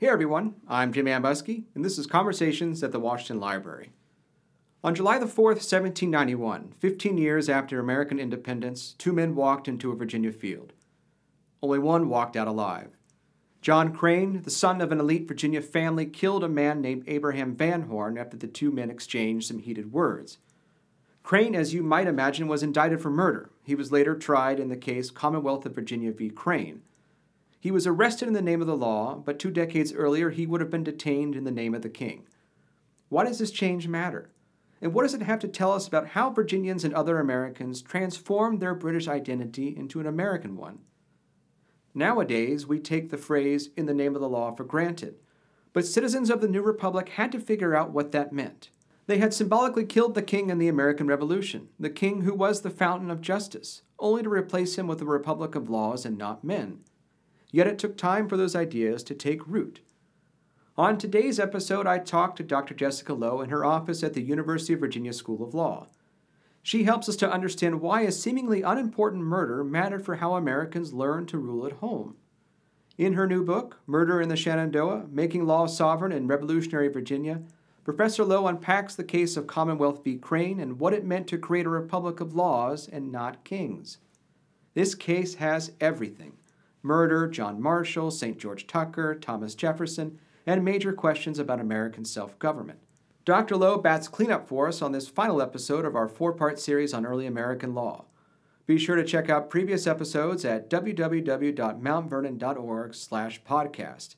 Hey everyone, I'm Jim Ambuske, and this is Conversations at the Washington Library. On July the 4th, 1791, 15 years after American independence, two men walked into a Virginia field. Only one walked out alive. John Crane, the son of an elite Virginia family, killed a man named Abraham Van Horn after the two men exchanged some heated words. Crane, as you might imagine, was indicted for murder. He was later tried in the case Commonwealth of Virginia v. Crane. He was arrested in the name of the law, but two decades earlier he would have been detained in the name of the king. Why does this change matter? And what does it have to tell us about how Virginians and other Americans transformed their British identity into an American one? Nowadays, we take the phrase in the name of the law for granted, but citizens of the new republic had to figure out what that meant. They had symbolically killed the king in the American Revolution, the king who was the fountain of justice, only to replace him with a republic of laws and not men. Yet it took time for those ideas to take root. On today's episode, I talked to Dr. Jessica Lowe in her office at the University of Virginia School of Law. She helps us to understand why a seemingly unimportant murder mattered for how Americans learned to rule at home. In her new book, Murder in the Shenandoah Making Law Sovereign in Revolutionary Virginia, Professor Lowe unpacks the case of Commonwealth v. Crane and what it meant to create a republic of laws and not kings. This case has everything murder, John Marshall, St. George Tucker, Thomas Jefferson, and major questions about American self government. Dr. Lowe bats cleanup for us on this final episode of our four part series on early American law. Be sure to check out previous episodes at www.mountvernon.org/slash podcast.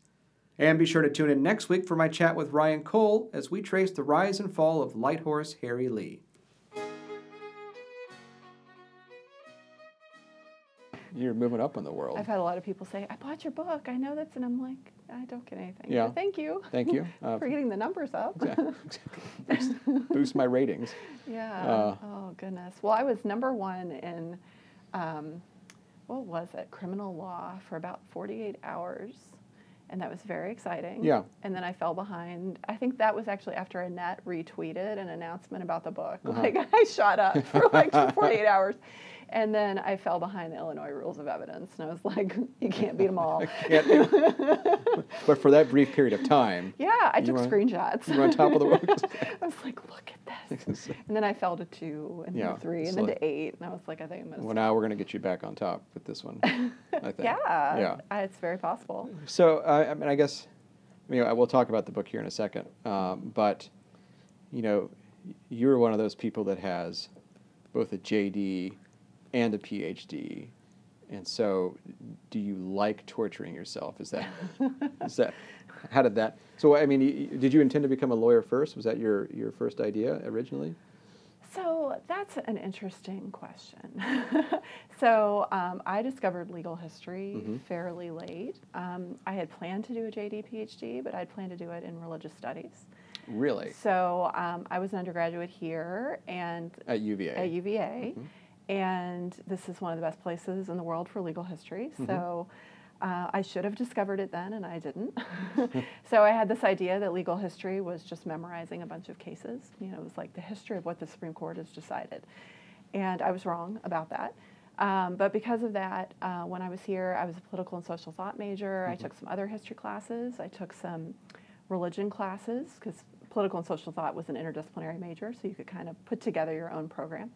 And be sure to tune in next week for my chat with Ryan Cole as we trace the rise and fall of Light Horse Harry Lee. You're moving up in the world. I've had a lot of people say, I bought your book. I know that's, and I'm like, I don't get anything. Yeah. But thank you. Thank you. Uh, for getting the numbers up. exactly. boost, boost my ratings. yeah. Uh, oh, goodness. Well, I was number one in, um, what was it, criminal law for about 48 hours. And that was very exciting. Yeah. And then I fell behind. I think that was actually after Annette retweeted an announcement about the book. Uh-huh. Like I shot up for like 48 hours. And then I fell behind the Illinois rules of evidence. And I was like, you can't beat them all. But for that brief period of time, Yeah, I took were- screenshots. you were on top of the world. I was like, look at this. And then I fell to two, and Yeah, then three, and then like- to eight, and I was like, I think I'm gonna. well, now we're going to get you back on top with this one. I think. yeah, Yeah. it's very possible. So I, I mean, I guess, you know, I will talk about the book here in a second. Um, but, you know, you're one of those people that has both a JD and a PhD, and so do you like torturing yourself? Is that is that how did that? So I mean, did you intend to become a lawyer first? Was that your your first idea originally? So that's an interesting question. so um, I discovered legal history Mhm. fairly late. Um, I had planned to do a JD PhD, but I'd planned to do it in religious studies. Really? So um, I was an undergraduate here and At UVA. at UVA, Mhm. And this is one of the best places in the world for legal history. Mhm. So uh, I should have discovered it then, and I didn't. so I had this idea that legal history was just memorizing a bunch of cases. You know, it was like the history of what the Supreme Court has decided, and I was wrong about that. Um, but because of that, uh, when I was here, I was a political and social thought major. I Mhm. took some other history classes. I took some religion classes because political and social thought was an interdisciplinary major, so you could kind of put together your own program.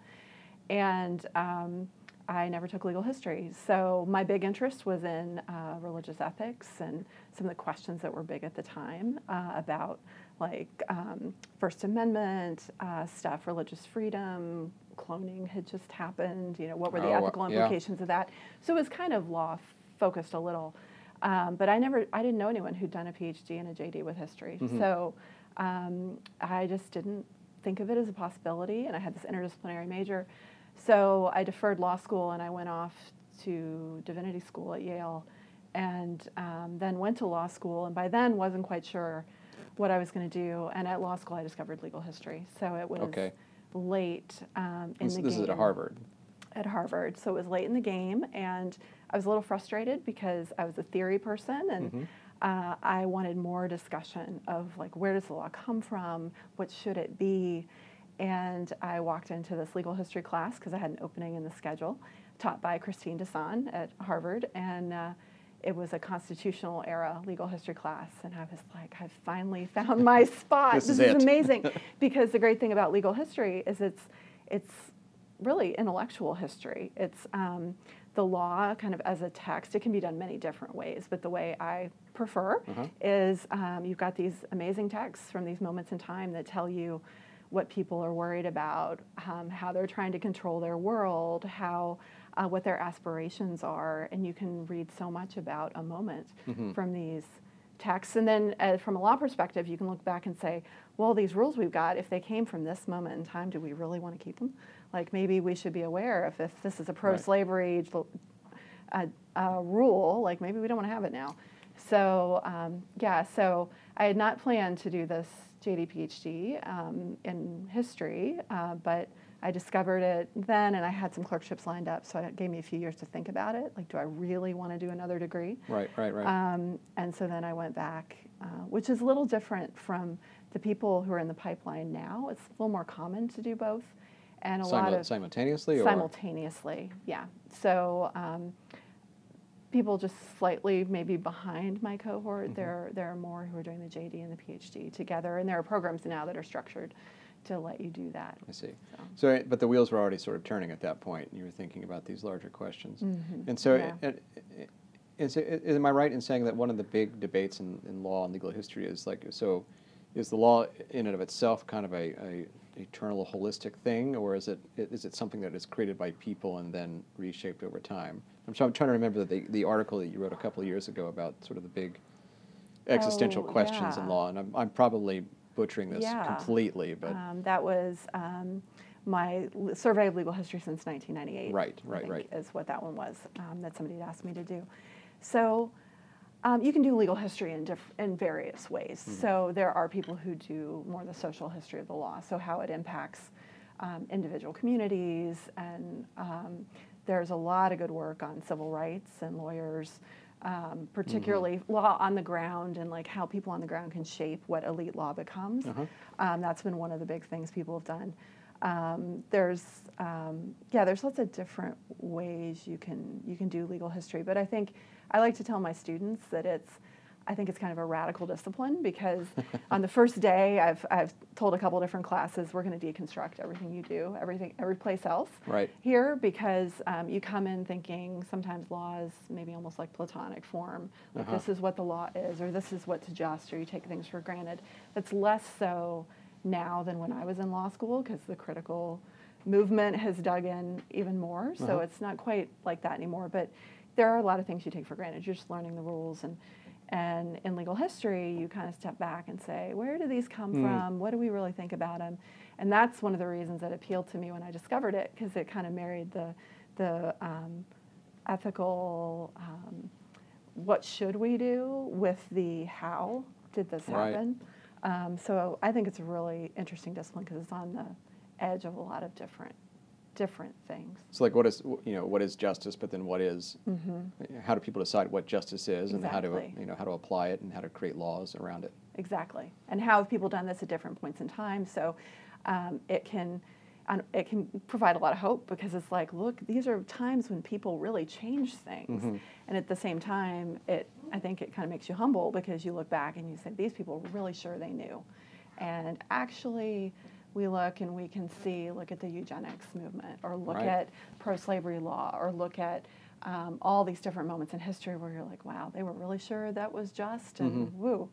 And um, I never took legal history. So my big interest was in uh, religious ethics and some of the questions that were big at the time uh, about like um, First Amendment uh, stuff, religious freedom, cloning had just happened. You know, what were the Oh, ethical yeah. implications of that? So it was kind of law focused a little. Um, but I never, I didn't know anyone who'd done a PhD and a JD with history. Mhm. So um, I just didn't think of it as a possibility, and I had this interdisciplinary major. So I deferred law school and I went off to divinity school at Yale, and um, then went to law school. And by then, wasn't quite sure what I was going to do. And at law school, I discovered legal history. So it was Okay. late um, in This, the this game is at Harvard. at Harvard. So it was late in the game, and I was a little frustrated because I was a theory person and Mhm. uh, I wanted more discussion of like where does the law come from, what should it be, and I walked into this legal history class because I had an opening in the schedule, taught by Christine Desan at Harvard, and uh, it was a constitutional era legal history class, and I was like, I've finally found my spot. This this is is, amazing, because the great thing about legal history is it's it's really intellectual history. It's um, the law kind of as a text. It can be done many different ways, but the way I prefer Uh-huh. is um, you've got these amazing texts from these moments in time that tell you what people are worried about, um, how they're trying to control their world, how uh, what their aspirations are, and you can read so much about a moment from these texts. And then, uh, from a law perspective, you can look back and say, well, these rules we've got, if they came from this moment in time, do we really want to keep them? Like maybe we should be aware if, if this is a pro-slavery uh, uh, rule, like maybe we don't want to have it now. So um, yeah, so I had not planned to do this JD PhD um, in history, uh, but I discovered it then, and I had some clerkships lined up, so it gave me a few years to think about it. Like, do I really want to do another degree? Right, right, right. Um, and so then I went back, uh, which is a little different from the people who are in the pipeline now. It's a little more common to do both, and a lot of simultaneously, or simultaneously. Yeah. So um, people just slightly maybe behind my cohort. Mm-hmm. There there are more who are doing the JD and the PhD together, and there are programs now that are structured to let you do that. I see. So. So, eh, but the wheels were already sort of turning at that point. and You were thinking about these larger questions, mm-hmm. and so, Mm-hmm. Yeah. it, it, is, it, am I right in saying that one of the big debates in, in law and legal history is like so? Is the law in and of itself kind of a, a eternal holistic thing, or is it is it something that is created by people and then reshaped over time? I'm, trying- to remember the the article that you wrote a couple of years ago about sort of the big existential Oh, questions in law, and I'm, I'm probably butchering this Yeah. completely, but Um, that was um, my survey of legal history since 1998. Right, right, think right. Is what that one was um, that somebody had asked me to do. So um, you can do legal history in, diff- in various ways. Mm-hmm. So there are people who do more the social history of the law, so how it impacts um, individual communities, and um, there's a lot of good work on civil rights and lawyers. Um, particularly law on the ground and like how people on the ground can shape what elite law becomes. Um, that's been one of the big things people have done. Um, there's um, yeah, there's lots of different ways you can you can do legal history, but I think I like to tell my students that it's I think it's kind of a radical discipline because on the first day I've I've told a couple different classes we're going to deconstruct everything you do, everything every place else Right. here because um, you come in thinking sometimes law is maybe almost like platonic form like Uh-huh. this is what the law is or this is what to just or you take things for granted that's less so now than when i was in law school because the critical movement has dug in even more so Uh-huh. it's not quite like that anymore but there are a lot of things you take for granted you're just learning the rules and and in legal history you kind of step back and say where do these come from? What do we really think about them and that's one of the reasons that appealed to me when i discovered it because it kind of married the the um, ethical um, what should we do with the how did this Right. happen? Um, so i think it's a really interesting discipline because it's on the edge of a lot of different different things So like, what is you know what is justice, but then what is- how do people decide what justice is, and how to Mm-hmm. You know how to apply it and how to create laws around it? Exactly. And how have people done this at different points in time? So um, it can it can provide a lot of hope because it's like, look, these are times when people really change things. And at the same time, it I think it kind of makes you humble because you look back and you say, these people were really sure they knew. And actually, we look and we can see, look at the eugenics movement, or look Right. at pro-slavery law, or look at um, all these different moments in history where you're like, wow, they were really sure that was just, and woo,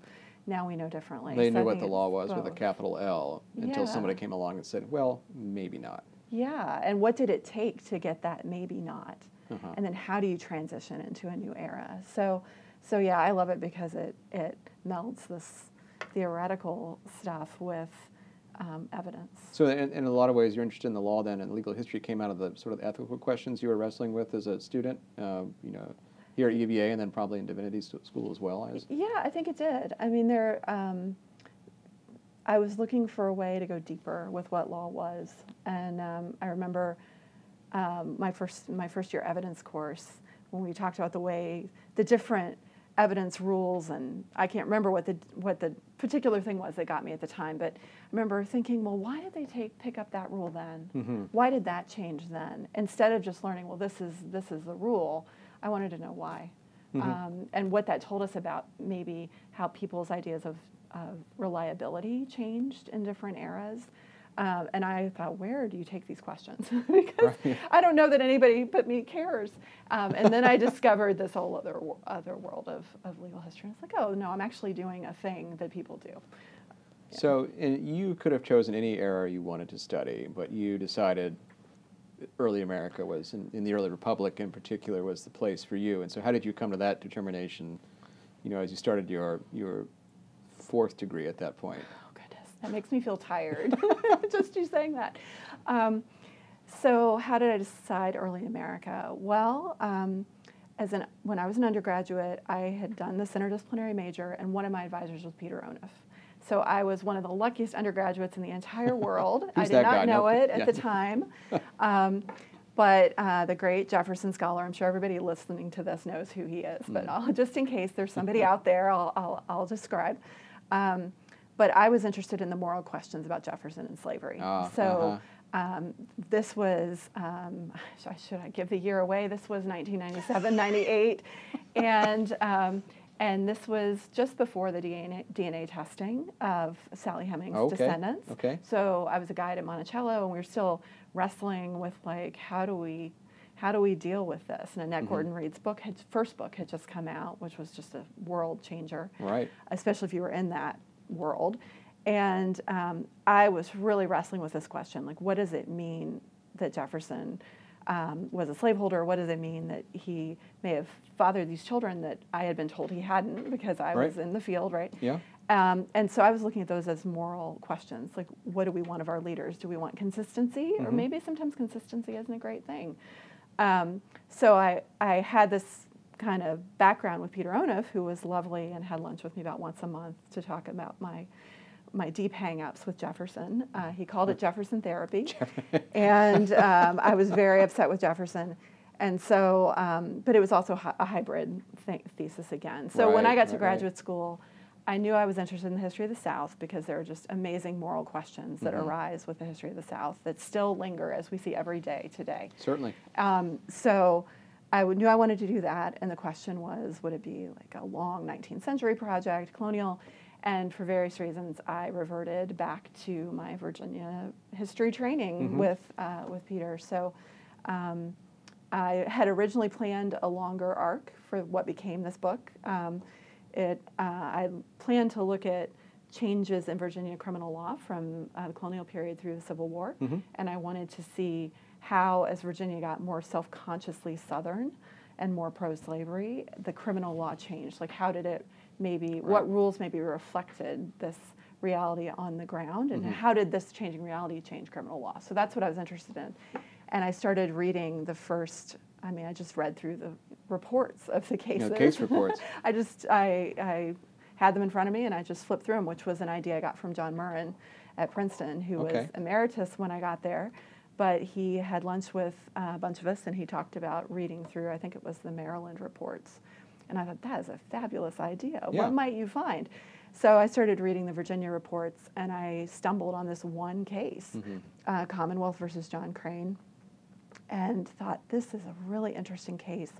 now we know differently. They So knew what the law was with a capital L until somebody came along and said, well, maybe not. Yeah, and what did it take to get that maybe not? Uh-huh. And then how do you transition into a new era? So, so yeah, I love it because it it melds this theoretical stuff with um, evidence. So in, in a lot of ways, you're interested in the law then, and legal history came out of the sort of ethical questions you were wrestling with as a student, uh, you know, here at UVA and then probably in divinity school as well. As, Yeah, I think it did. I mean, there. Um, I was looking for a way to go deeper with what law was, and um, I remember um, my first my first year evidence course when we talked about the way the different evidence rules, and I can't remember what the what the particular thing was that got me at the time, but I remember thinking, well, why did they take pick up that rule then? Why did that change then? Instead of just learning, well, this is this is the rule, I wanted to know why. um, and what that told us about maybe how people's ideas of, of reliability changed in different eras. Um, and I thought, where do you take these questions? because Right. I don't know that anybody but me cares. Um, and then I discovered this whole other other world of, of legal history. And it's like, oh no, I'm actually doing a thing that people do. So, and you could have chosen any era you wanted to study, but you decided early America was, in, in the early Republic in particular, was the place for you. And so, how did you come to that determination? You know, as you started your your fourth degree at that point. That makes me feel tired. Just you saying that. Um, so how did I decide early in America? Well, um, as an when I was an undergraduate, I had done this interdisciplinary major, and one of my advisors was Peter Onuf. So I was one of the luckiest undergraduates in the entire world. I did not guy? know No. it at Yeah. the time. Um, but uh, the great Jefferson scholar, I'm sure everybody listening to this knows who he is, but Mm. I'll, just in case there's somebody out there, I'll, I'll, I'll describe. Um, but I was interested in the moral questions about Jefferson and slavery. Ah, so um, this was, um, sh- should I give the year away? This was 1997, 98. And, um, and this was just before the DNA, DNA testing of Sally Hemings' Okay, descendants. okay. So I was a guide at Monticello, and we were still wrestling with like, how do we, how do we deal with this? And Annette Gordon Reed's book, had, first book, had just come out, which was just a world changer Right. especially if you were in that world. And um, I was really wrestling with this question like, what does it mean that Jefferson um, was a slaveholder? What does it mean that he may have fathered these children that I had been told he hadn't because I was in the field, right? Yeah. Um, and so I was looking at those as moral questions. Like, what do we want of our leaders? Do we want consistency? Or Mhm. maybe sometimes consistency isn't a great thing. Um, so I, I had this kind of background with Peter Onuf, who was lovely and had lunch with me about once a month to talk about my my deep hang-ups with Jefferson. Uh, he called it Jefferson therapy. and um, I was very upset with Jefferson. And so, um, but it was also a hybrid th- thesis again. So when I got to right, right. graduate school, I knew I was interested in the history of the South because there are just amazing moral questions that Mhm. arise with the history of the South that still linger as we see every day today. Certainly. Um, so I knew I wanted to do that, and the question was, would it be like a long 19th century project, colonial? And for various reasons, I reverted back to my Virginia history training Mhm. with uh, with Peter. So um, I had originally planned a longer arc for what became this book. Um, it uh, I planned to look at changes in Virginia criminal law from uh, the colonial period through the Civil War, Mhm. and I wanted to see how, as Virginia got more self-consciously Southern and more pro-slavery, the criminal law changed. Like, how did it maybe? What rules maybe reflected this reality on the ground, and Mhm. how did this changing reality change criminal law? So that's what I was interested in, and I started reading the first. I mean, I just read through the reports of the cases. know, case reports. I just I, I had them in front of me and I just flipped through them, which was an idea I got from John Murrin at Princeton, who Okay. was emeritus when I got there. But he had lunch with uh, a bunch of us and he talked about reading through, I think it was the Maryland reports. And I thought, that is a fabulous idea. Yeah. What might you find? So I started reading the Virginia reports and I stumbled on this one case, Mhm. uh, Commonwealth versus John Crane, and thought, this is a really interesting case.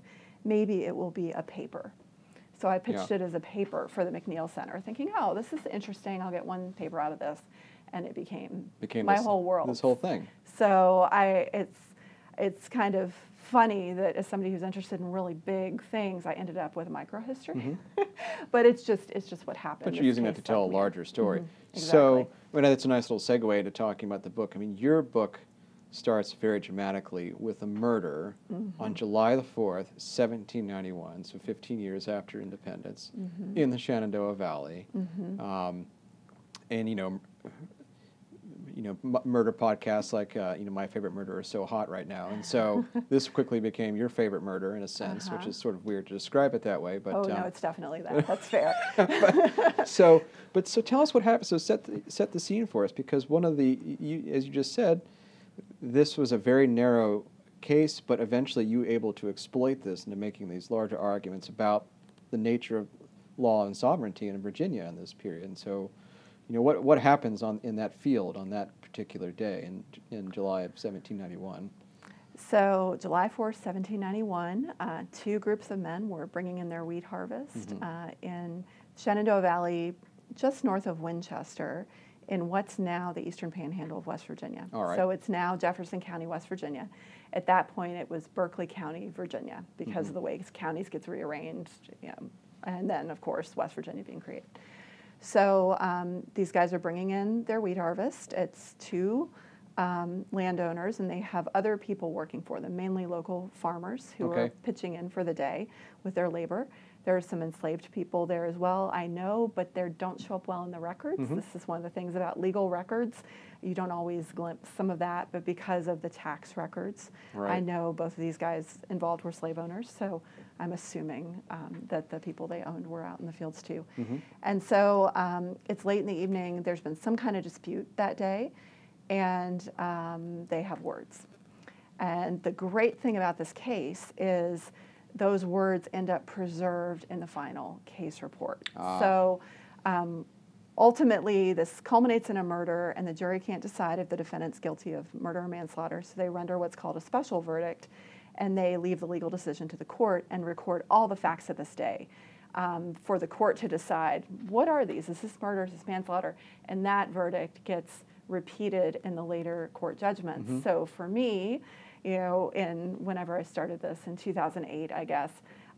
Maybe it will be a paper. So I pitched Yeah. it as a paper for the McNeil Center, thinking, oh, this is interesting. I'll get one paper out of this. And it became, Became my this- whole world. This whole thing. So I, it's, it's kind of funny that as somebody who's interested in really big things, I ended up with a microhistory. but it's just, it's just what happened. Mm-hmm. But you're using that to tell a sucked me in. larger story. Mhm, So, exactly. I mean, that's a nice little segue to talking about the book. I mean, your book starts very dramatically with a murder Mm-hmm. on July the 4th, 1791, so 15 years after independence, Mm-hmm. in the Shenandoah Valley. Um, and, you know, you know, m- murder podcasts like, uh, you know, My Favorite Murder is so hot right now. And so this quickly became your favorite murder in a sense, which Uh-huh. is sort of weird to describe it that way. But oh, um, no, it's definitely that. That's fair. so, but so tell us what happened. So set the, set the scene for us, because one of the, you, as you just said, this was a very narrow case, but eventually you were able to exploit this into making these larger arguments about the nature of law and sovereignty in Virginia in this period. And so, you know, what what happens on in that field on that particular day in in July of 1791? So, July 4th, 1791, uh, two groups of men were bringing in their wheat harvest Mhm. uh, in Shenandoah Valley, just north of Winchester, in what's now the eastern panhandle of West Virginia. All right. So, it's now Jefferson County, West Virginia. At that point, it was Berkeley County, Virginia, because Mhm. of the way counties gets rearranged, you know, and then, of course, West Virginia being created. So um, these guys are bringing in their wheat harvest. It's two um, landowners, and they have other people working for them, mainly local farmers who are pitching in for the day with their labor. There are some enslaved people there as well, I know, but they don't show up well in the records. Mhm. This is one of the things about legal records. You don't always glimpse some of that, but because of the tax records, I know both of these guys involved were slave owners, so I'm assuming um, that the people they owned were out in the fields too. Mhm. And so um, it's late in the evening. There's been some kind of dispute that day, and um, they have words. And the great thing about this case is those words end up preserved in the final case report. Ah. So um, ultimately, this culminates in a murder, and the jury can't decide if the defendant's guilty of murder or manslaughter, so they render what's called a special verdict, and they leave the legal decision to the court and record all the facts of this day. Um, for the court to decide what are these? Is this murder? Is this manslaughter? And that verdict gets repeated in the later court judgments. Mhm. So for me, you know, in whenever I started this in 2008, I guess,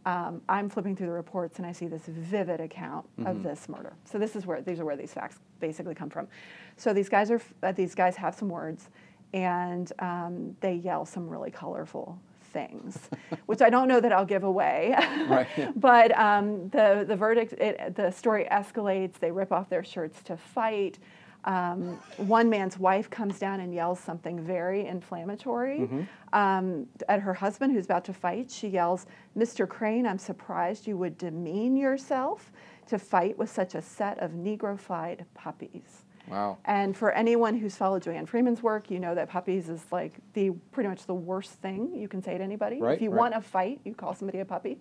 um, I'm flipping through the reports and I see this vivid account of Mhm. this murder. So this is where these are where these facts basically come from. So these guys are uh, these guys have some words, and um, they yell some really colorful things, which I don't know that I'll give away. Right. but um, the the verdict, it, the story escalates. They rip off their shirts to fight. Um, one man's wife comes down and yells something very inflammatory Mhm. um, at her husband who's about to fight. She yells, Mr. Crane, I'm surprised you would demean yourself to fight with such a set of Negrofied puppies. Wow. And for anyone who's followed Joanne Freeman's work, you know that puppies is like the pretty much the worst thing you can say to anybody. Right, if you right. want a fight, you call somebody a puppy.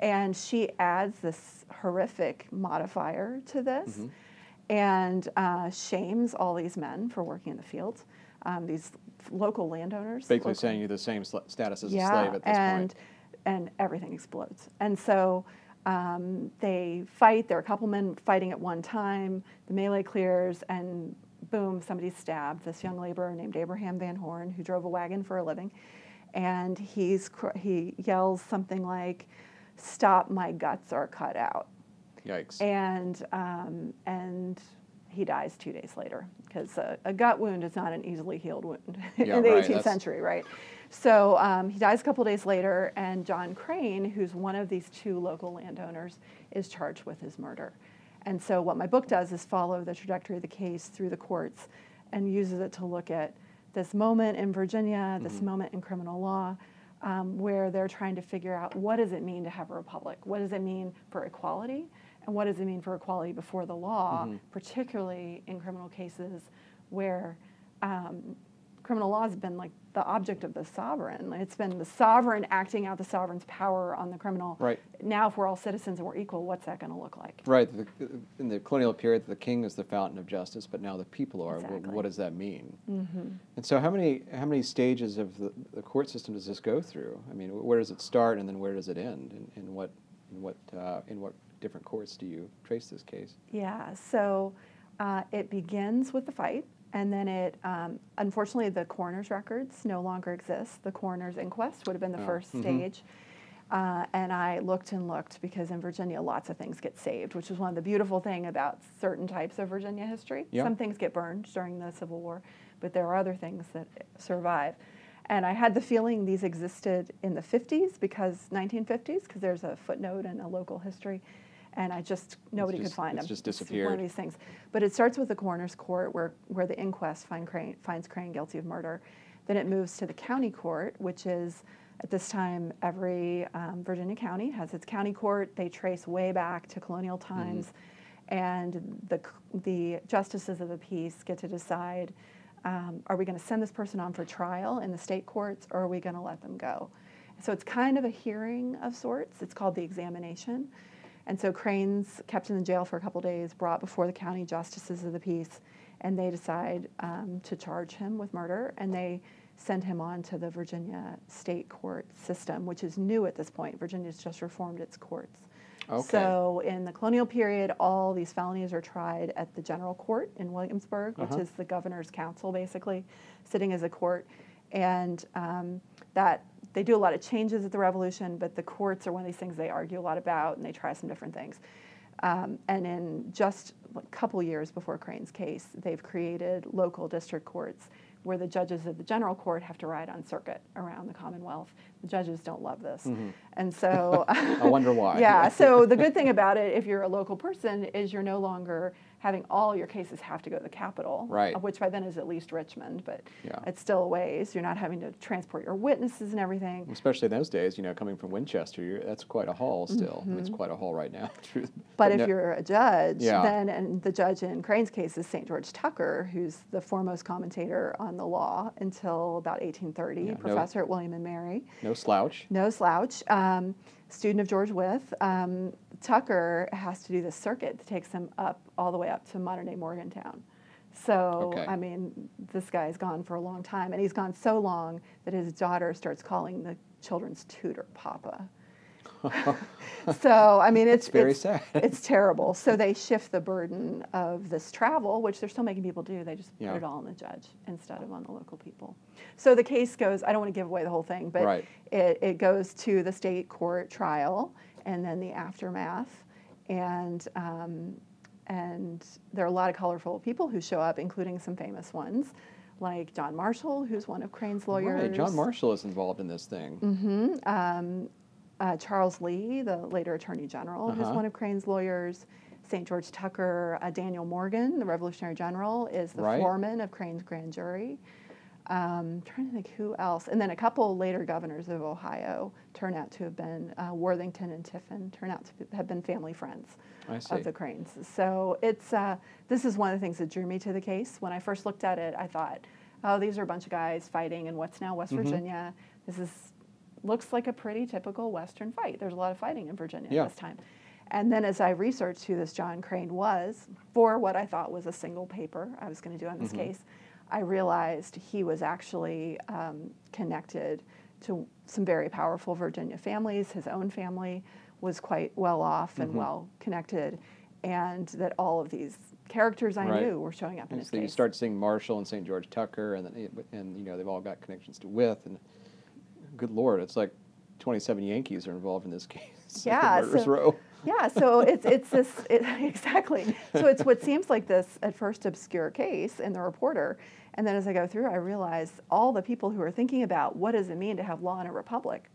And she adds this horrific modifier to this Mhm. And uh, shames all these men for working in the fields, um, these local landowners. Basically local- saying you're the same sl- status as yeah, a slave at this and point. and everything explodes. And so um, they fight. There are a couple men fighting at one time. The melee clears, and boom, somebody's stabbed. This young laborer named Abraham Van Horn, who drove a wagon for a living, and he's he yells something like, "Stop! My guts are cut out." Yikes. and um, and he dies two days later because a, a gut wound is not an easily healed wound Yeah, in the right, 18th that's- century, right? So um, he dies a couple days later, and John Crane, who's one of these two local landowners, is charged with his murder. And so what my book does is follow the trajectory of the case through the courts, and uses it to look at this moment in Virginia, this Mhm. moment in criminal law, um, where they're trying to figure out what does it mean to have a republic? What does it mean for equality? And what does it mean for equality before the law, Mhm. particularly in criminal cases where um, criminal law has been like the object of the sovereign? It's been the sovereign acting out the sovereign's power on the criminal. Right. Now, if we're all citizens and we're equal, what's that going to look like? Right. In the colonial period, the king is the fountain of justice, but now the people are. Exactly. What does that mean? Mm-hmm. And so, how many how many stages of the, the court system does this go through? I mean, where does it start, and then where does it end? And, and what in what uh, in what different courts do you trace this case? Yeah, so uh, it begins with the fight, and then it, um, unfortunately, the coroner's records no longer exist. The coroner's inquest would have been the Oh, first mhm. stage. Uh, and I looked and looked because in Virginia, lots of things get saved, which is one of the beautiful thing about certain types of Virginia history. Yeah. Some things get burned during the Civil War, but there are other things that survive. And I had the feeling these existed in the 50s because 1950s, because there's a footnote in a local history, and I just nobody just- could find it's them. just It's one of these things. But it starts with the coroner's court, where where the inquest find Crane, finds Crane guilty of murder. Then it moves to the county court, which is at this time every um, Virginia county has its county court. They trace way back to colonial times, and the the justices of the peace get to decide: um, Are we going to send this person on for trial in the state courts, or are we going to let them go? So it's kind of a hearing of sorts. It's called the examination. And so Crane's kept in the jail for a couple days, brought before the county justices of the peace, and they decide um, to charge him with murder. And they send him on to the Virginia state court system, which is new at this point. Virginia's just reformed its courts. Okay. So in the colonial period, all these felonies are tried at the general court in Williamsburg, which Uh-huh. is the governor's council, basically, sitting as a court. And um, that they do a lot of changes at the Revolution, but the courts are one of these things they argue a lot about, and they try some different things. Um, and in just a couple years before Crane's case, they've created local district courts where the judges of the general court have to ride on circuit around the Commonwealth. The judges don't love this. And so I wonder why. yeah, so the good thing about it, if you're a local person, is you're no longer having all your cases have to go to the capital, Right. which by then is at least Richmond, but Yeah. it's still a ways. You're not having to transport your witnesses and everything. Especially in those days, you know, coming from Winchester, you're, that's quite a haul still. I mean, it's quite a haul right now. Truth. Mm-hmm. But if no- you're a judge, Yeah. then, and the judge in Crane's case is St. George Tucker, who's the foremost commentator on the law until about 1830, Yeah, no- professor at William and Mary. no slouch. No slouch. Um, student of George Wythe. Um, Tucker has to do this circuit that takes him up all the way up to modern day Morgantown. So, Okay. I mean, this guy's gone for a long time, and he's gone so long that his daughter starts calling the children's tutor Papa. so, I mean, it's, very it's, sad. it's terrible. So they shift the burden of this travel, which they're still making people do. They just Yeah. put it all on the judge instead of on the local people. So the case goes. I don't want to give away the whole thing, but Right. it, it goes to the state court trial and then the aftermath, and um, and there are a lot of colorful people who show up, including some famous ones, like John Marshall, who's one of Crane's lawyers. Right. John Marshall is involved in this thing. Mm-hmm. Um, uh, Charles Lee, the later Attorney General, who's Uh-huh. one of Crane's lawyers. St. George Tucker, uh, Daniel Morgan, the Revolutionary General, is the Right. foreman of Crane's grand jury. Um, trying to think who else, and then a couple later governors of Ohio turn out to have been uh, Worthington and Tiffin turn out to have been family friends of the Cranes. So it's uh, this is one of the things that drew me to the case. When I first looked at it, I thought, oh, these are a bunch of guys fighting in what's now West Mhm. Virginia. This is looks like a pretty typical Western fight. There's a lot of fighting in Virginia Yeah. at this time. And then as I researched who this John Crane was for what I thought was a single paper I was going to do on this Mhm. case, I realized he was actually um, connected to some very powerful Virginia families. His own family was quite well off and Mhm. well connected, and that all of these characters I Right. knew were showing up in And his so you start seeing Marshall and St. George Tucker, and then and you know they've all got connections to With, and good lord, it's like twenty-seven Yankees are involved in this case. Like Yeah, so- row. Yeah, so it's it's this it, exactly. So it's what seems like this at first obscure case in the reporter, and then as I go through, I realize all the people who are thinking about what does it mean to have law in a republic.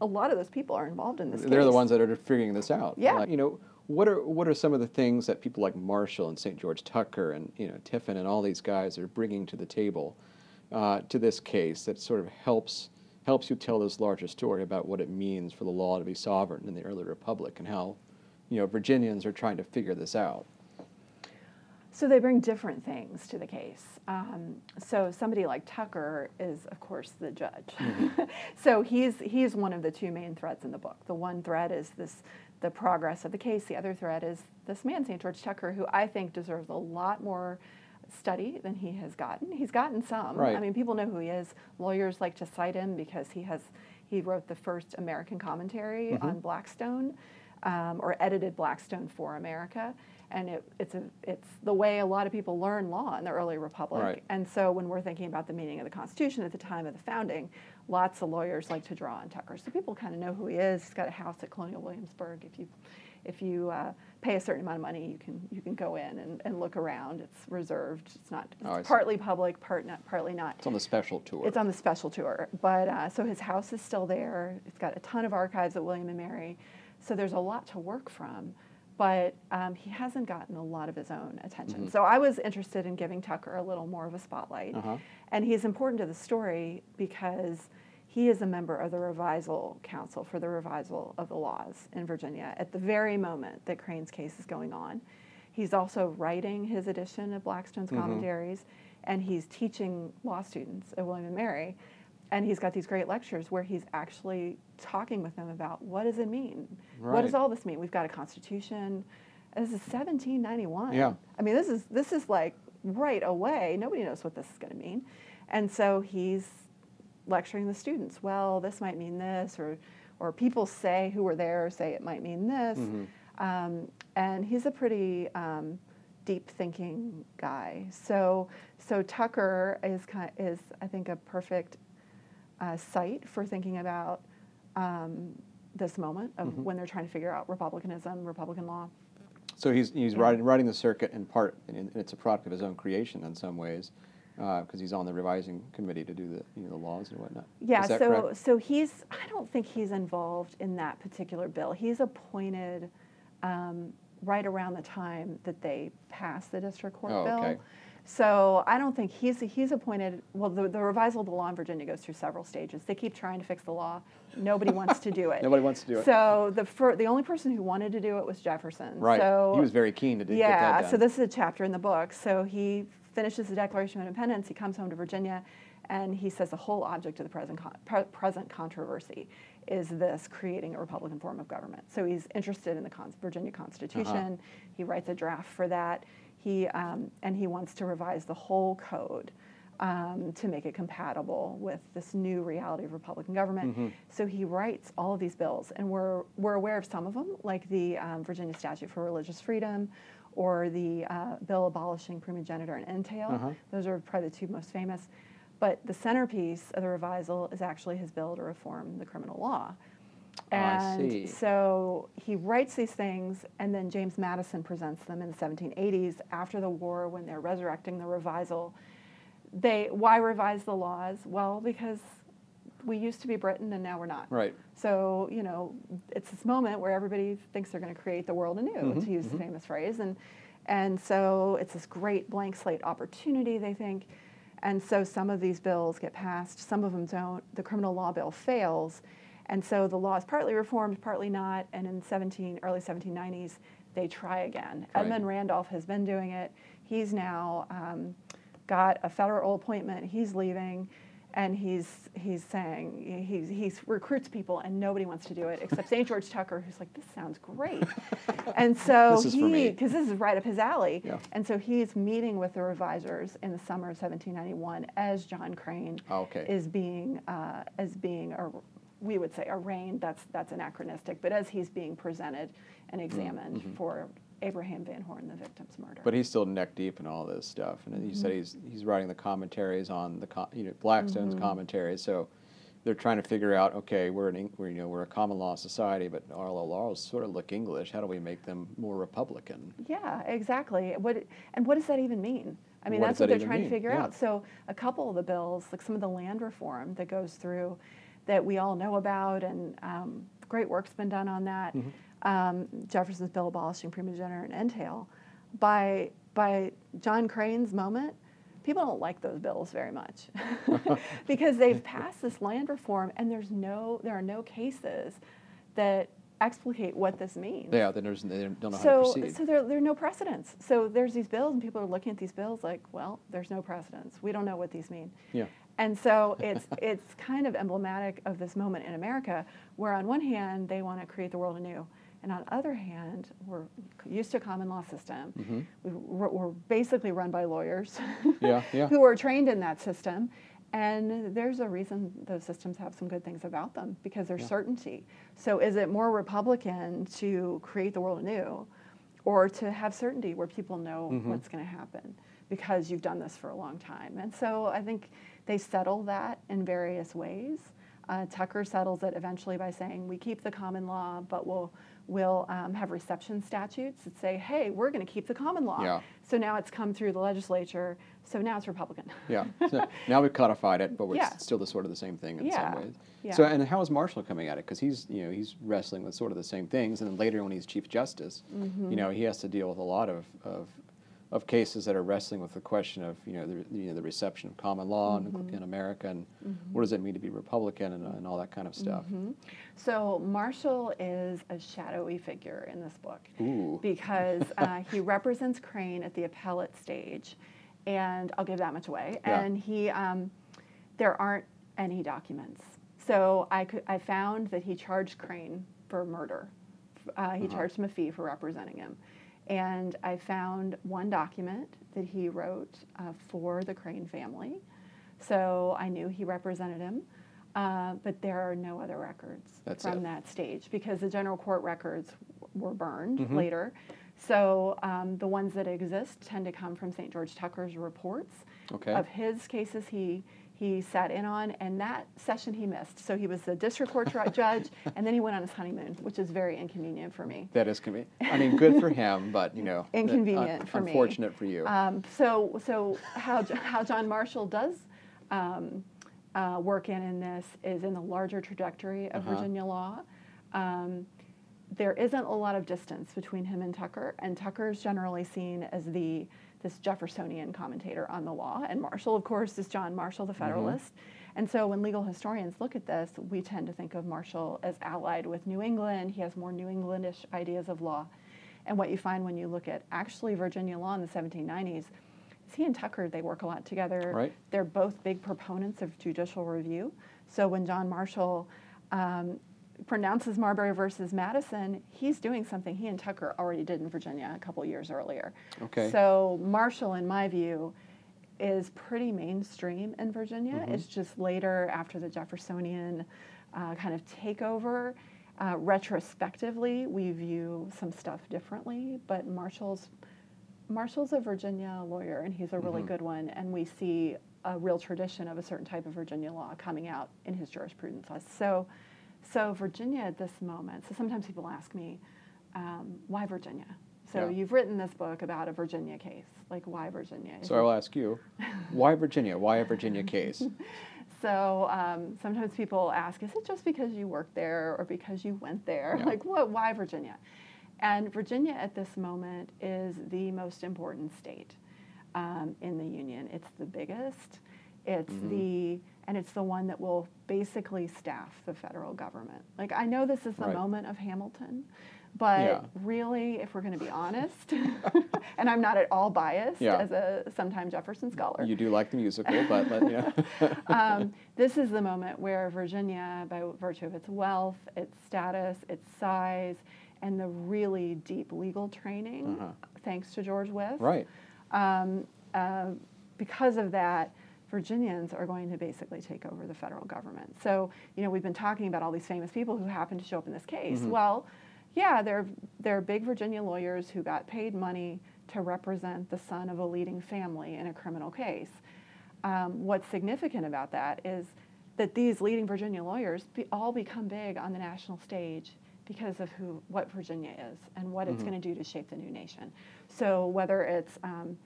A lot of those people are involved in this. They're the ones that are figuring this out. Yeah. Like, you know, what are what are some of the things that people like Marshall and St. George Tucker and you know Tiffin and all these guys are bringing to the table uh, to this case that sort of helps helps you tell this larger story about what it means for the law to be sovereign in the early republic and how you know Virginians are trying to figure this out. So they bring different things to the case. Um, so somebody like Tucker is, of course, the judge. so he's he's one of the two main threads in the book. The one thread is this the progress of the case. The other thread is this man, St. George Tucker, who I think deserves a lot more study than he has gotten. He's gotten some. Right. I mean, people know who he is. Lawyers like to cite him because he has he wrote the first American commentary on Blackstone, um, or edited Blackstone for America. And it, it's a, it's the way a lot of people learn law in the early republic. Right. And so when we're thinking about the meaning of the Constitution at the time of the founding, lots of lawyers like to draw on Tucker. So people kind of know who he is. He's got a house at Colonial Williamsburg. If you if you uh, pay a certain amount of money, you can you can go in and, and look around. It's reserved. It's not it's Oh, partly public, part not, partly not. It's on the special tour. It's on the special tour, but uh, so his house is still there. It's got a ton of archives at William and Mary, so there's a lot to work from. But um, he hasn't gotten a lot of his own attention. So I was interested in giving Tucker a little more of a spotlight, Uh-huh. and he's important to the story because he is a member of the Revisal Council for the Revisal of the Laws in Virginia at the very moment that Crane's case is going on. He's also writing his edition of Blackstone's Mhm. commentaries, and he's teaching law students at William and Mary. And he's got these great lectures where he's actually talking with them about what does it mean? What does all this mean? We've got a constitution. This is 1791. Yeah. I mean, this is this is like right away. Nobody knows what this is going to mean. And so he's lecturing the students. Well, this might mean this, or or people say who were there say it might mean this. Um, and he's a pretty um, deep thinking guy. So so Tucker is kind is I think a perfect uh, site for thinking about um, this moment of when they're trying to figure out republicanism, Republican law. So he's he's Yeah. riding riding the circuit in part, and it's a product of his own creation in some ways, because he's on the revising committee to do the you know the laws and whatnot. Yeah, Is that so correct? so he's I don't think he's involved in that particular bill. He's appointed um, right around the time that they passed the district court Oh, bill. okay. So I don't think he's he's appointed. Well, the, the revisal of the law in Virginia goes through several stages. They keep trying to fix the law. Nobody wants to do it. Nobody wants to do it. So the fir- the only person who wanted to do it was Jefferson. right. So he was very keen to do, yeah, get that done. so this is a chapter in the book. So he finishes the Declaration of Independence, he comes home to Virginia, and he says the whole object of the present, con- pre- present controversy is this creating a Republican form of government. So he's interested in the con- Virginia Constitution. He writes a draft for that. He, um, and he wants to revise the whole code um, to make it compatible with this new reality of Republican government. So he writes all of these bills, and we're, we're aware of some of them, like the um, Virginia Statute for Religious Freedom or the uh, bill abolishing primogeniture and entail. Uh-huh. Those are probably the two most famous. But the centerpiece of the revisal is actually his bill to reform the criminal law. I And see. so he writes these things, and then James Madison presents them in the 1780s after the war when they're resurrecting the revisal. They why revise the laws? Well, because we used to be Britain and now we're not. right. So, you know, it's this moment where everybody thinks they're going to create the world anew, Mm-hmm, to use the famous phrase. And, and so it's this great blank slate opportunity, they think. And so some of these bills get passed, some of them don't. The criminal law bill fails. And so the law is partly reformed, partly not. And in 17, early 1790s, they try again. Right. Edmund Randolph has been doing it. He's now um, got a federal appointment. He's leaving and he's he's saying he he recruits people and nobody wants to do it except St. George Tucker who's like this sounds great, and so This is for me. he because this is right up his alley, Yeah. and so he's meeting with the revisers in the summer of 1791 as John Crane Oh, okay. is being uh, as being a we would say arraigned that's that's anachronistic but as he's being presented and mm-hmm. examined mm-hmm. for Abraham Van Horn the victim's murder. Mm-hmm. But he's still neck deep in all this stuff, and you Mm-hmm. said he's he's writing the commentaries on the co- you know Blackstone's Mm-hmm. commentaries. So they're trying to figure out, okay, we're an we're you know we're a common law society, but our laws sort of look English. How do we make them more Republican? Yeah, exactly. What and what does that even mean? I mean, What that's what that they're trying mean? to figure Yeah. out. So, a couple of the bills, like some of the land reform that goes through, that we all know about, and um, great work's been done on that. Mm-hmm. Um, Jefferson's bill abolishing primogeniture and entail. By by John Crane's moment, people don't like those bills very much because they've passed this land reform, and there's no there are no cases that explicate what this means Yeah, then there's they don't know how to so, proceed. so there, there are no precedents. So there's these bills, and people are looking at these bills like, well, there's no precedents. We don't know what these mean. yeah, And so it's it's kind of emblematic of this moment in America, where on one hand they want to create the world anew, and on the other hand we're used to a common law system. We, we're, we're basically run by lawyers, Yeah, yeah. who are trained in that system. And there's a reason those systems have some good things about them because there's certainty. So is it more Republican to create the world anew, or to have certainty where people know Mm-hmm. what's going to happen because you've done this for a long time? And so I think they settle that in various ways. Uh, Tucker settles it eventually by saying we keep the common law, but we'll we'll um, have reception statutes that say, hey, we're going to keep the common law. Yeah. So now it's come through the legislature. So now it's Republican. yeah. So now we've codified it, but Yeah. it's still the sort of the same thing in Yeah, some ways. yeah. So and how is Marshall coming at it? Because he's you know he's wrestling with sort of the same things, and then later when he's Chief Justice, Mm-hmm. you know he has to deal with a lot of, of of cases that are wrestling with the question of you know the you know the reception of common law Mm-hmm. in, in America and what does it mean to be Republican and, and all that kind of stuff. Mm-hmm. So Marshall is a shadowy figure in this book Ooh. because uh, he represents Crane at the appellate stage, and I'll give that much away. Yeah. And he, um, there aren't any documents. So I could, I found that he charged Crane for murder. Uh, he charged him a fee for representing him. And I found one document that he wrote uh, for the Crane family So I knew he represented him. Uh, but there are no other records That's from it. that stage because the general court records were burned Mhm. later. So um, the ones that exist tend to come from St. George Tucker's reports Okay. of his cases he he sat in on, and that session he missed. So he was the district court judge, and then he went on his honeymoon, which is very inconvenient for me. That is convenient. I mean, good for him, but you know, Inconvenient un- for me. Unfortunate for you. Um, so, so how, how John Marshall does um, uh, work in in this is in the larger trajectory of Uh-huh. Virginia law. Um, there isn't a lot of distance between him and Tucker, and Tucker is generally seen as the this Jeffersonian commentator on the law, and Marshall, of course, is John Marshall, the Federalist. And so, when legal historians look at this, we tend to think of Marshall as allied with New England. He has more New Englandish ideas of law. And what you find when you look at actually Virginia law in the 1790s is he and Tucker, they work a lot together. Right. They're both big proponents of judicial review. So when John Marshall um, pronounces Marbury versus Madison, he's doing something he and Tucker already did in Virginia a couple years earlier. Okay. So Marshall, in my view, is pretty mainstream in Virginia. Mhm. It's just later after the Jeffersonian uh, kind of takeover. Uh, retrospectively, we view some stuff differently, but Marshall's Marshall's a Virginia lawyer, and he's a really Mhm. good one. And we see a real tradition of a certain type of Virginia law coming out in his jurisprudence. So, so Virginia at this moment. So sometimes people ask me, um, why Virginia? So Yeah. you've written this book about a Virginia case. Like why Virginia? So I will ask you, why Virginia? Why a Virginia case? So um, sometimes people ask, is it just because you worked there or because you went there? Yeah. Like, what? Why Virginia? And Virginia at this moment is the most important state um, in the union. It's the biggest. It's Mhm. the and it's the one that will basically staff the federal government. Like I know this is the Right. moment of Hamilton, but Yeah. really, if we're going to be honest, and I'm not at all biased Yeah. as a sometime Jefferson scholar, You do like the musical, but let, know. um, this is the moment where Virginia, by virtue of its wealth, its status, its size, and the really deep legal training, Uh-huh. thanks to George Wythe, right. um, uh, because of that, Virginians are going to basically take over the federal government. So, you know, we've been talking about all these famous people who happen to show up in this case. Mhm. Well, yeah, they're, they're big Virginia lawyers who got paid money to represent the son of a leading family in a criminal case. Um, what's significant about that is that these leading Virginia lawyers be, all become big on the national stage because of who, what Virginia is and what it's Mhm. going to do to shape the new nation. So whether it's um,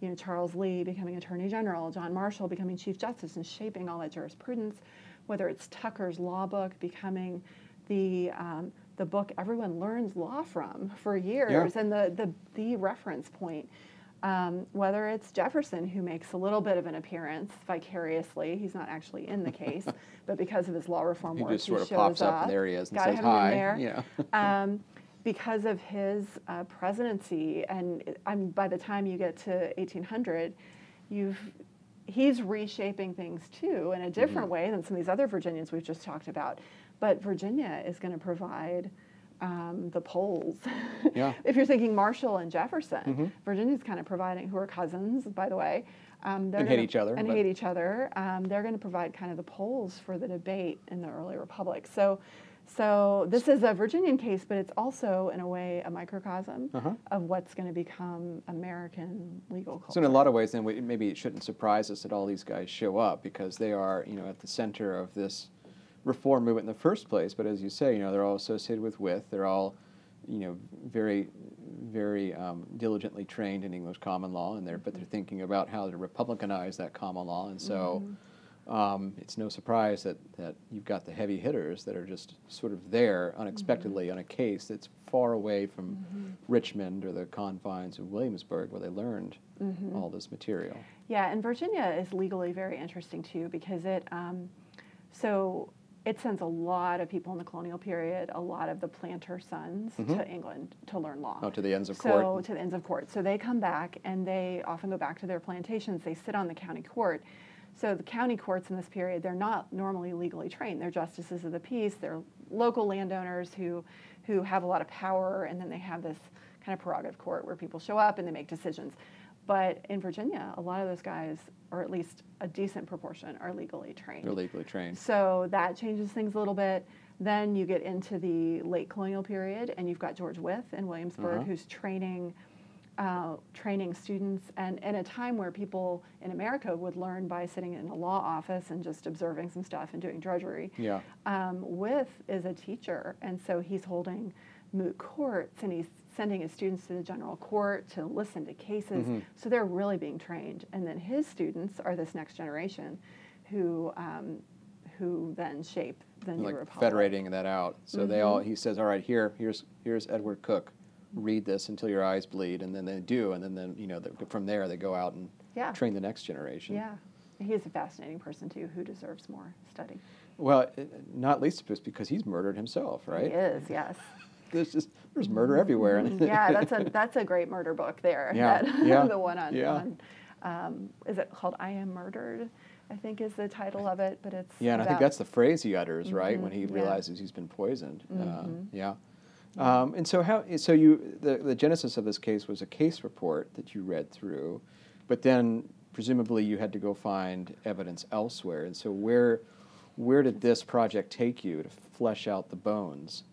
you know, Charles Lee becoming Attorney General, John Marshall becoming Chief Justice and shaping all that jurisprudence, whether it's Tucker's law book becoming the, um, the book everyone learns law from for years and the, the, the reference point. Um, whether it's Jefferson, who makes a little bit of an appearance vicariously, he's not actually in the case, but because of his law reform He work, just sort of shows pops up, up. and there he is and Gotta says have him in there. Yeah. um, because of his uh, presidency, and by the time you get to 1800, you've he's reshaping things too in a different Mm-hmm. way than some of these other Virginians we've just talked about. But Virginia is going to provide um, the poles. Yeah. if you're thinking Marshall and Jefferson, Mhm. Virginia's kind of providing, who are cousins, by the way. Um, they're And hate gonna- each other, And hate each other. Um, they're going to provide kind of the poles for the debate in the early republic. So, so this is a Virginian case, but it's also, in a way, a microcosm Uh-huh. of what's going to become American legal culture. So in a lot of ways, then we, maybe it shouldn't surprise us that all these guys show up because they are, you know, at the center of this reform movement in the first place. But as you say, you know, they're all associated with Wythe. They're all, you know, very, very um, diligently trained in English common law, and they're but they're thinking about how to republicanize that common law. And so, um, it's no surprise that that you've got the heavy hitters that are just sort of there unexpectedly on a case that's far away from Richmond or the confines of Williamsburg, where they learned all this material. Yeah, and Virginia is legally very interesting too because it, um, so it sends a lot of people in the colonial period, a lot of the planter sons Mhm. to England to learn law. Oh, to the Inns of so court. to the Inns of Court. So they come back and they often go back to their plantations. They sit on the county court. So the county courts in this period, they're not normally legally trained. They're justices of the peace. They're local landowners who who have a lot of power, and then they have this kind of prerogative court where people show up and they make decisions. But in Virginia, a lot of those guys, or at least a decent proportion, are legally trained. They're legally trained. So that changes things a little bit. Then you get into the late colonial period, and you've got George Wythe in Williamsburg, Uh-huh. who's training uh, training students, and in a time where people in America would learn by sitting in a law office and just observing some stuff and doing drudgery. Yeah. Um, Wythe is a teacher, and so he's holding moot courts, and he's sending his students to the general court to listen to cases. Mhm. So they're really being trained, and then his students are this next generation, who um, who then shape the new like republic. federating that out. So they all Mhm. he says, all right, here, here's here's Edward Coke. Read this until your eyes bleed, and then they do, and then then you know the, from there they go out and Yeah. train the next generation. Yeah, he's a fascinating person too, who deserves more study. Well, not least because he's murdered himself, right? He is, yes. There's just there's murder everywhere. Mhm. yeah, that's a that's a great murder book there. Yeah, that- yeah, the one on, yeah. on um, is it called "I Am Murdered"? I think is the title of it, but it's Yeah, and I think that's the phrase he utters, right, when Mhm, he yeah. realizes he's been poisoned. Uh, Mhm. yeah. Um, and so how? So you the the genesis of this case was a case report that you read through, but then presumably you had to go find evidence elsewhere. And so where where did this project take you to flesh out the bones?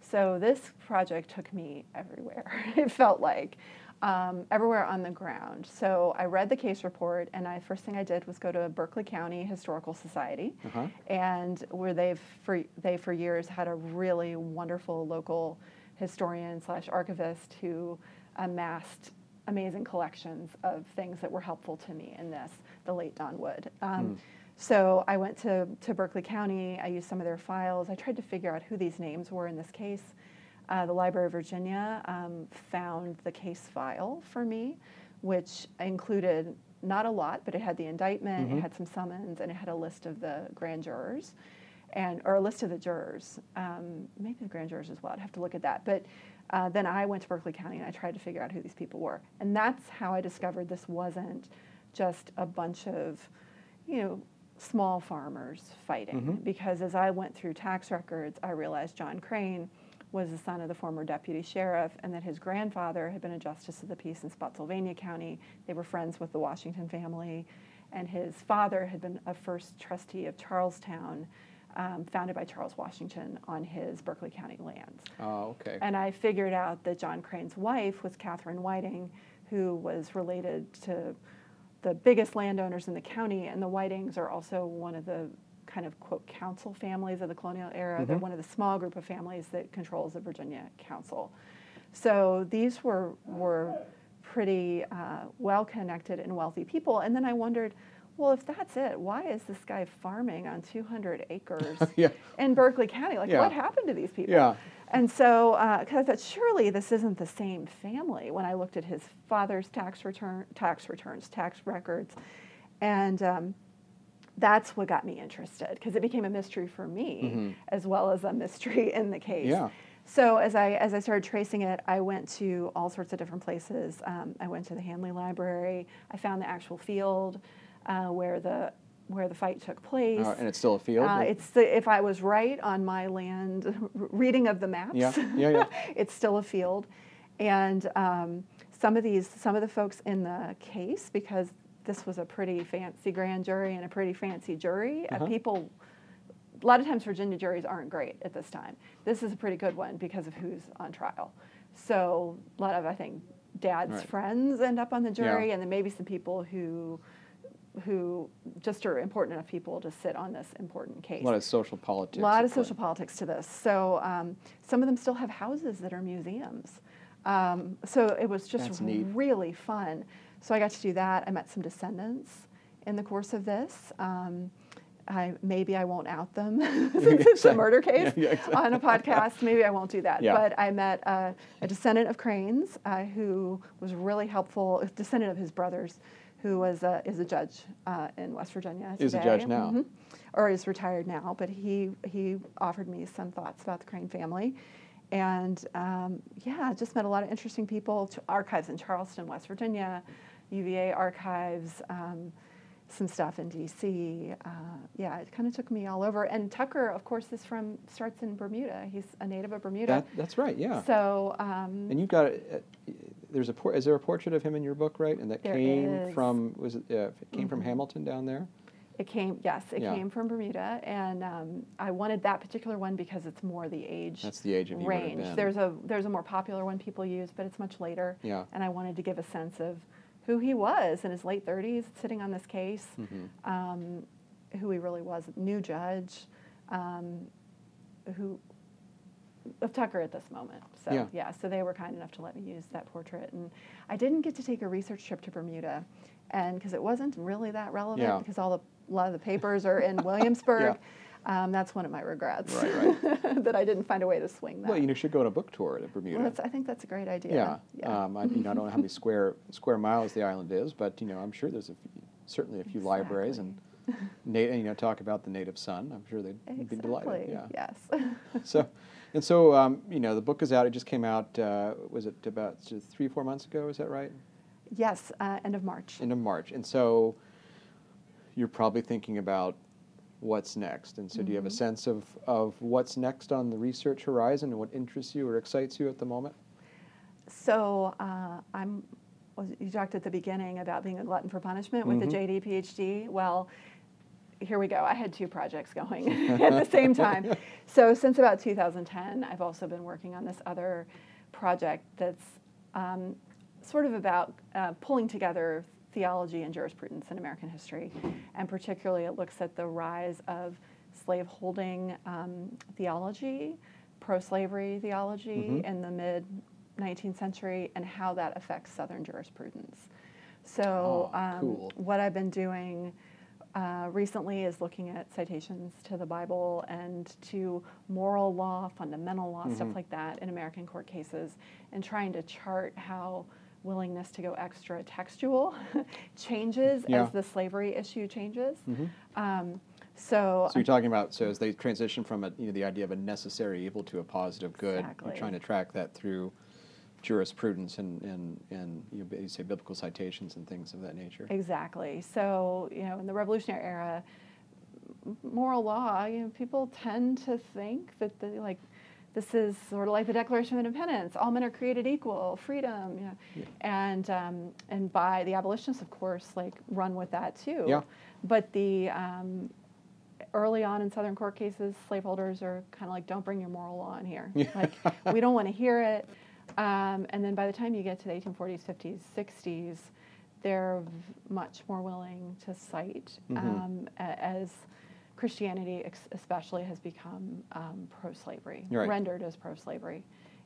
So this project took me everywhere. it felt like um, everywhere on the ground. So I read the case report, and I first thing I did was go to Berkeley County Historical Society, Uh-huh. and where they've for they for years had a really wonderful local historian slash archivist who amassed amazing collections of things that were helpful to me in this. The late Don Wood. Um, Hmm. So I went to, to Berkeley County. I used some of their files. I tried to figure out who these names were in this case. Uh, the Library of Virginia um, found the case file for me, which included not a lot, but it had the indictment, Mhm. it had some summons, and it had a list of the grand jurors, and or a list of the jurors. Um, maybe the grand jurors as well. I'd have to look at that. But uh, then I went to Berkeley County and I tried to figure out who these people were, and that's how I discovered this wasn't just a bunch of, you know, small farmers fighting. Mhm. Because as I went through tax records, I realized John Crane was the son of the former deputy sheriff, and that his grandfather had been a justice of the peace in Spotsylvania County. They were friends with the Washington family, and his father had been a first trustee of Charlestown, um, founded by Charles Washington on his Berkeley County lands. Oh, okay. And I figured out that John Crane's wife was Catherine Whiting, who was related to the biggest landowners in the county, and the Whitings are also one of the kind of quote council families of the colonial era. They're Mhm. one of the small group of families that controls the Virginia Council. So these were were pretty uh, well connected and wealthy people. And then I wondered, well, if that's it, why is this guy farming on 200 acres yeah. in Berkeley County? Like, Yeah. what happened to these people? Yeah. And so, because I thought surely this isn't the same family. When I looked at his father's tax return, tax returns, tax records, and um, that's what got me interested because it became a mystery for me Mhm. as well as a mystery in the case. Yeah. So as I as I started tracing it, I went to all sorts of different places. Um, I went to the Handley Library. I found the actual field uh, where the where the fight took place. Uh, and it's still a field. Uh, it's the, if I was right on my land reading of the maps. Yeah, yeah, yeah. it's still a field, and um, some of these, some of the folks in the case, because this was a pretty fancy grand jury and a pretty fancy jury. Uh, Uh-huh. people, a lot of times Virginia juries aren't great at this time. This is a pretty good one because of who's on trial. So a lot of I think dad's Right. friends end up on the jury, Yeah. and then maybe some people who who just are important enough people to sit on this important case. a lot of social politics. A lot of play. social politics to this. So um, some of them still have houses that are museums. Um, so it was just really fun. So I got to do that. I met some descendants in the course of this. Um, I, maybe I won't out them since it's a murder case Yeah, yeah, exactly. on a podcast. Maybe I won't do that. Yeah. But I met uh, a descendant of Crane's uh, who was really helpful, a descendant of his brothers, who was a, is a judge uh, in West Virginia Is a today. judge now. Mhm. Or is retired now, but he, he offered me some thoughts about the Crane family. And um, yeah, just met a lot of interesting people. Ch- Archives in Charleston, West Virginia, UVA archives. Um, some stuff in D.C. Uh, yeah, it kind of took me all over. And Tucker, of course, is from starts in Bermuda. He's a native of Bermuda. That, that's right. Yeah. So. Um, and you've got a, there's a por- is there a portrait of him in your book, right? And that came is. from was it, uh, it came from Mhm. Hamilton down there. It came, yes, it Yeah. came from Bermuda, and um, I wanted that particular one because it's more the age That's the age of you would have range. There's a there's a more popular one people use, but it's much later. Yeah. And I wanted to give a sense of who he was in his late 30s, sitting on this case, Mhm. um, who he really was, new judge, um, who of Tucker at this moment. So Yeah. so they were kind enough to let me use that portrait, and I didn't get to take a research trip to Bermuda, and because it wasn't really that relevant, Yeah. because all the a lot of the papers are in Williamsburg. Um, that's one of my regrets Right, that I didn't find a way to swing that. Well, you should go on a book tour to Bermuda. Well, I think that's a great idea. yeah. Yeah. Um, I, you know, I don't know how many square square miles the island is, but you know, I'm sure there's a few, certainly a few libraries and nat- you know talk about the native son. I'm sure they'd be delighted. Yeah. Yes. so, and so, um, you know, the book is out. It just came out. Uh, was it about three, four months ago? Is that right? yes. Uh, end of March. End of March. And so, you're probably thinking about what's next. And so, do you have a Mhm. sense of of what's next on the research horizon and what interests you or excites you at the moment? So uh, I'm. well, You talked at the beginning about being a glutton for punishment with Mhm. the JD PhD. Well, here we go. I had two projects going at the same time. So since about 2010, I've also been working on this other project that's um, sort of about uh, pulling together theology and jurisprudence in American history, and particularly it looks at the rise of slaveholding um, theology, pro-slavery theology Mhm. in the mid 19th century, and how that affects Southern jurisprudence. So Oh, um, cool. what I've been doing uh, recently is looking at citations to the Bible and to moral law, fundamental law, Mhm. stuff like that in American court cases, and trying to chart how willingness to go extra textual changes Yeah. as the slavery issue changes. Mhm. Um, so, So you're talking about so as they transition from a, you know the idea of a necessary evil to a positive good, Exactly. you're trying to track that through jurisprudence and and and you, know, you say biblical citations and things of that nature. Exactly. So, you know, in the Revolutionary era, moral law, you know, people tend to think that the, like this is sort of like the Declaration of Independence: all men are created equal, freedom. You know, Yeah. and um, and by the abolitionists, of course, like run with that too. Yeah. But the um, early on in Southern court cases, slaveholders are kind of like, don't bring your moral law in here. Yeah. Like we don't want to hear it. Um, and then by the time you get to the 1840s, 50s, 60s, they're v- much more willing to cite Mhm. um, a- as Christianity, ex- especially, has become um, pro-slavery, Right. rendered as pro-slavery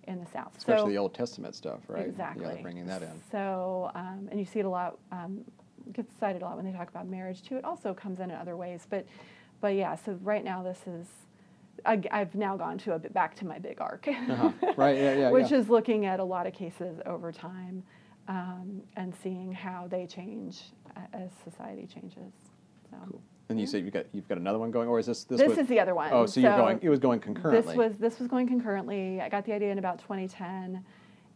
in the South. Especially so, the Old Testament stuff, right? Exactly. Yeah, bringing that in. So, um, and you see it a lot, um, gets cited a lot when they talk about marriage too. It also comes in in other ways, but, but yeah. So right now, this is. I, have now gone to a bit back to my big arc, Uh-huh. Right, yeah, yeah, which yeah. is looking at a lot of cases over time um, and seeing how they change as society changes. So. Cool. And you say you've got you've got another one going, or is this this? This was, is the other one. Oh, so, you're going. It was going concurrently. This was this was going concurrently. I got the idea in about 2010,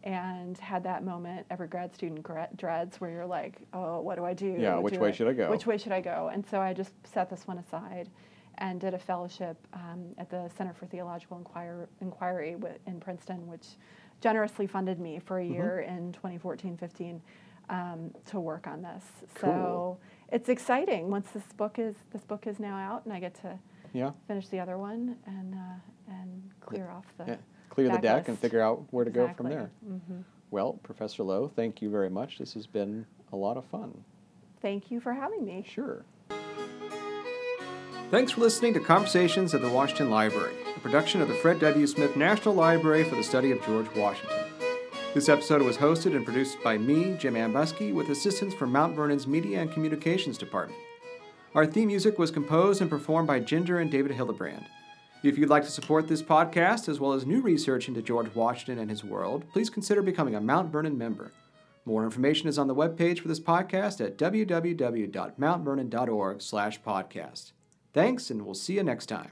and had that moment every grad student dreads where you're like, oh, what do I do? Yeah, which Do way should I go? Which way should I go? And so I just set this one aside, and did a fellowship um, at the Center for Theological Inquir- Inquiry in Princeton, which generously funded me for a Mm-hmm. year in 2014-15 um, to work on this. Cool. So it's exciting once this book is this book is now out, and I get to yeah. finish the other one and uh, and clear off the yeah. Clear the deck and figure out where to go from Exactly. there. Mhm. Well, Professor Lowe, thank you very much. This has been a lot of fun. Thank you for having me. Sure. Thanks for listening to Conversations at the Washington Library, a production of the Fred W. Smith National Library for the Study of George Washington. This episode was hosted and produced by me, Jim Ambuske, with assistance from Mount Vernon's Media and Communications Department. Our theme music was composed and performed by Ginger and David Hildebrand. If you'd like to support this podcast, as well as new research into George Washington and his world, please consider becoming a Mount Vernon member. More information is on the webpage for this podcast at www.mountvernon.org slash podcast. Thanks, and we'll see you next time.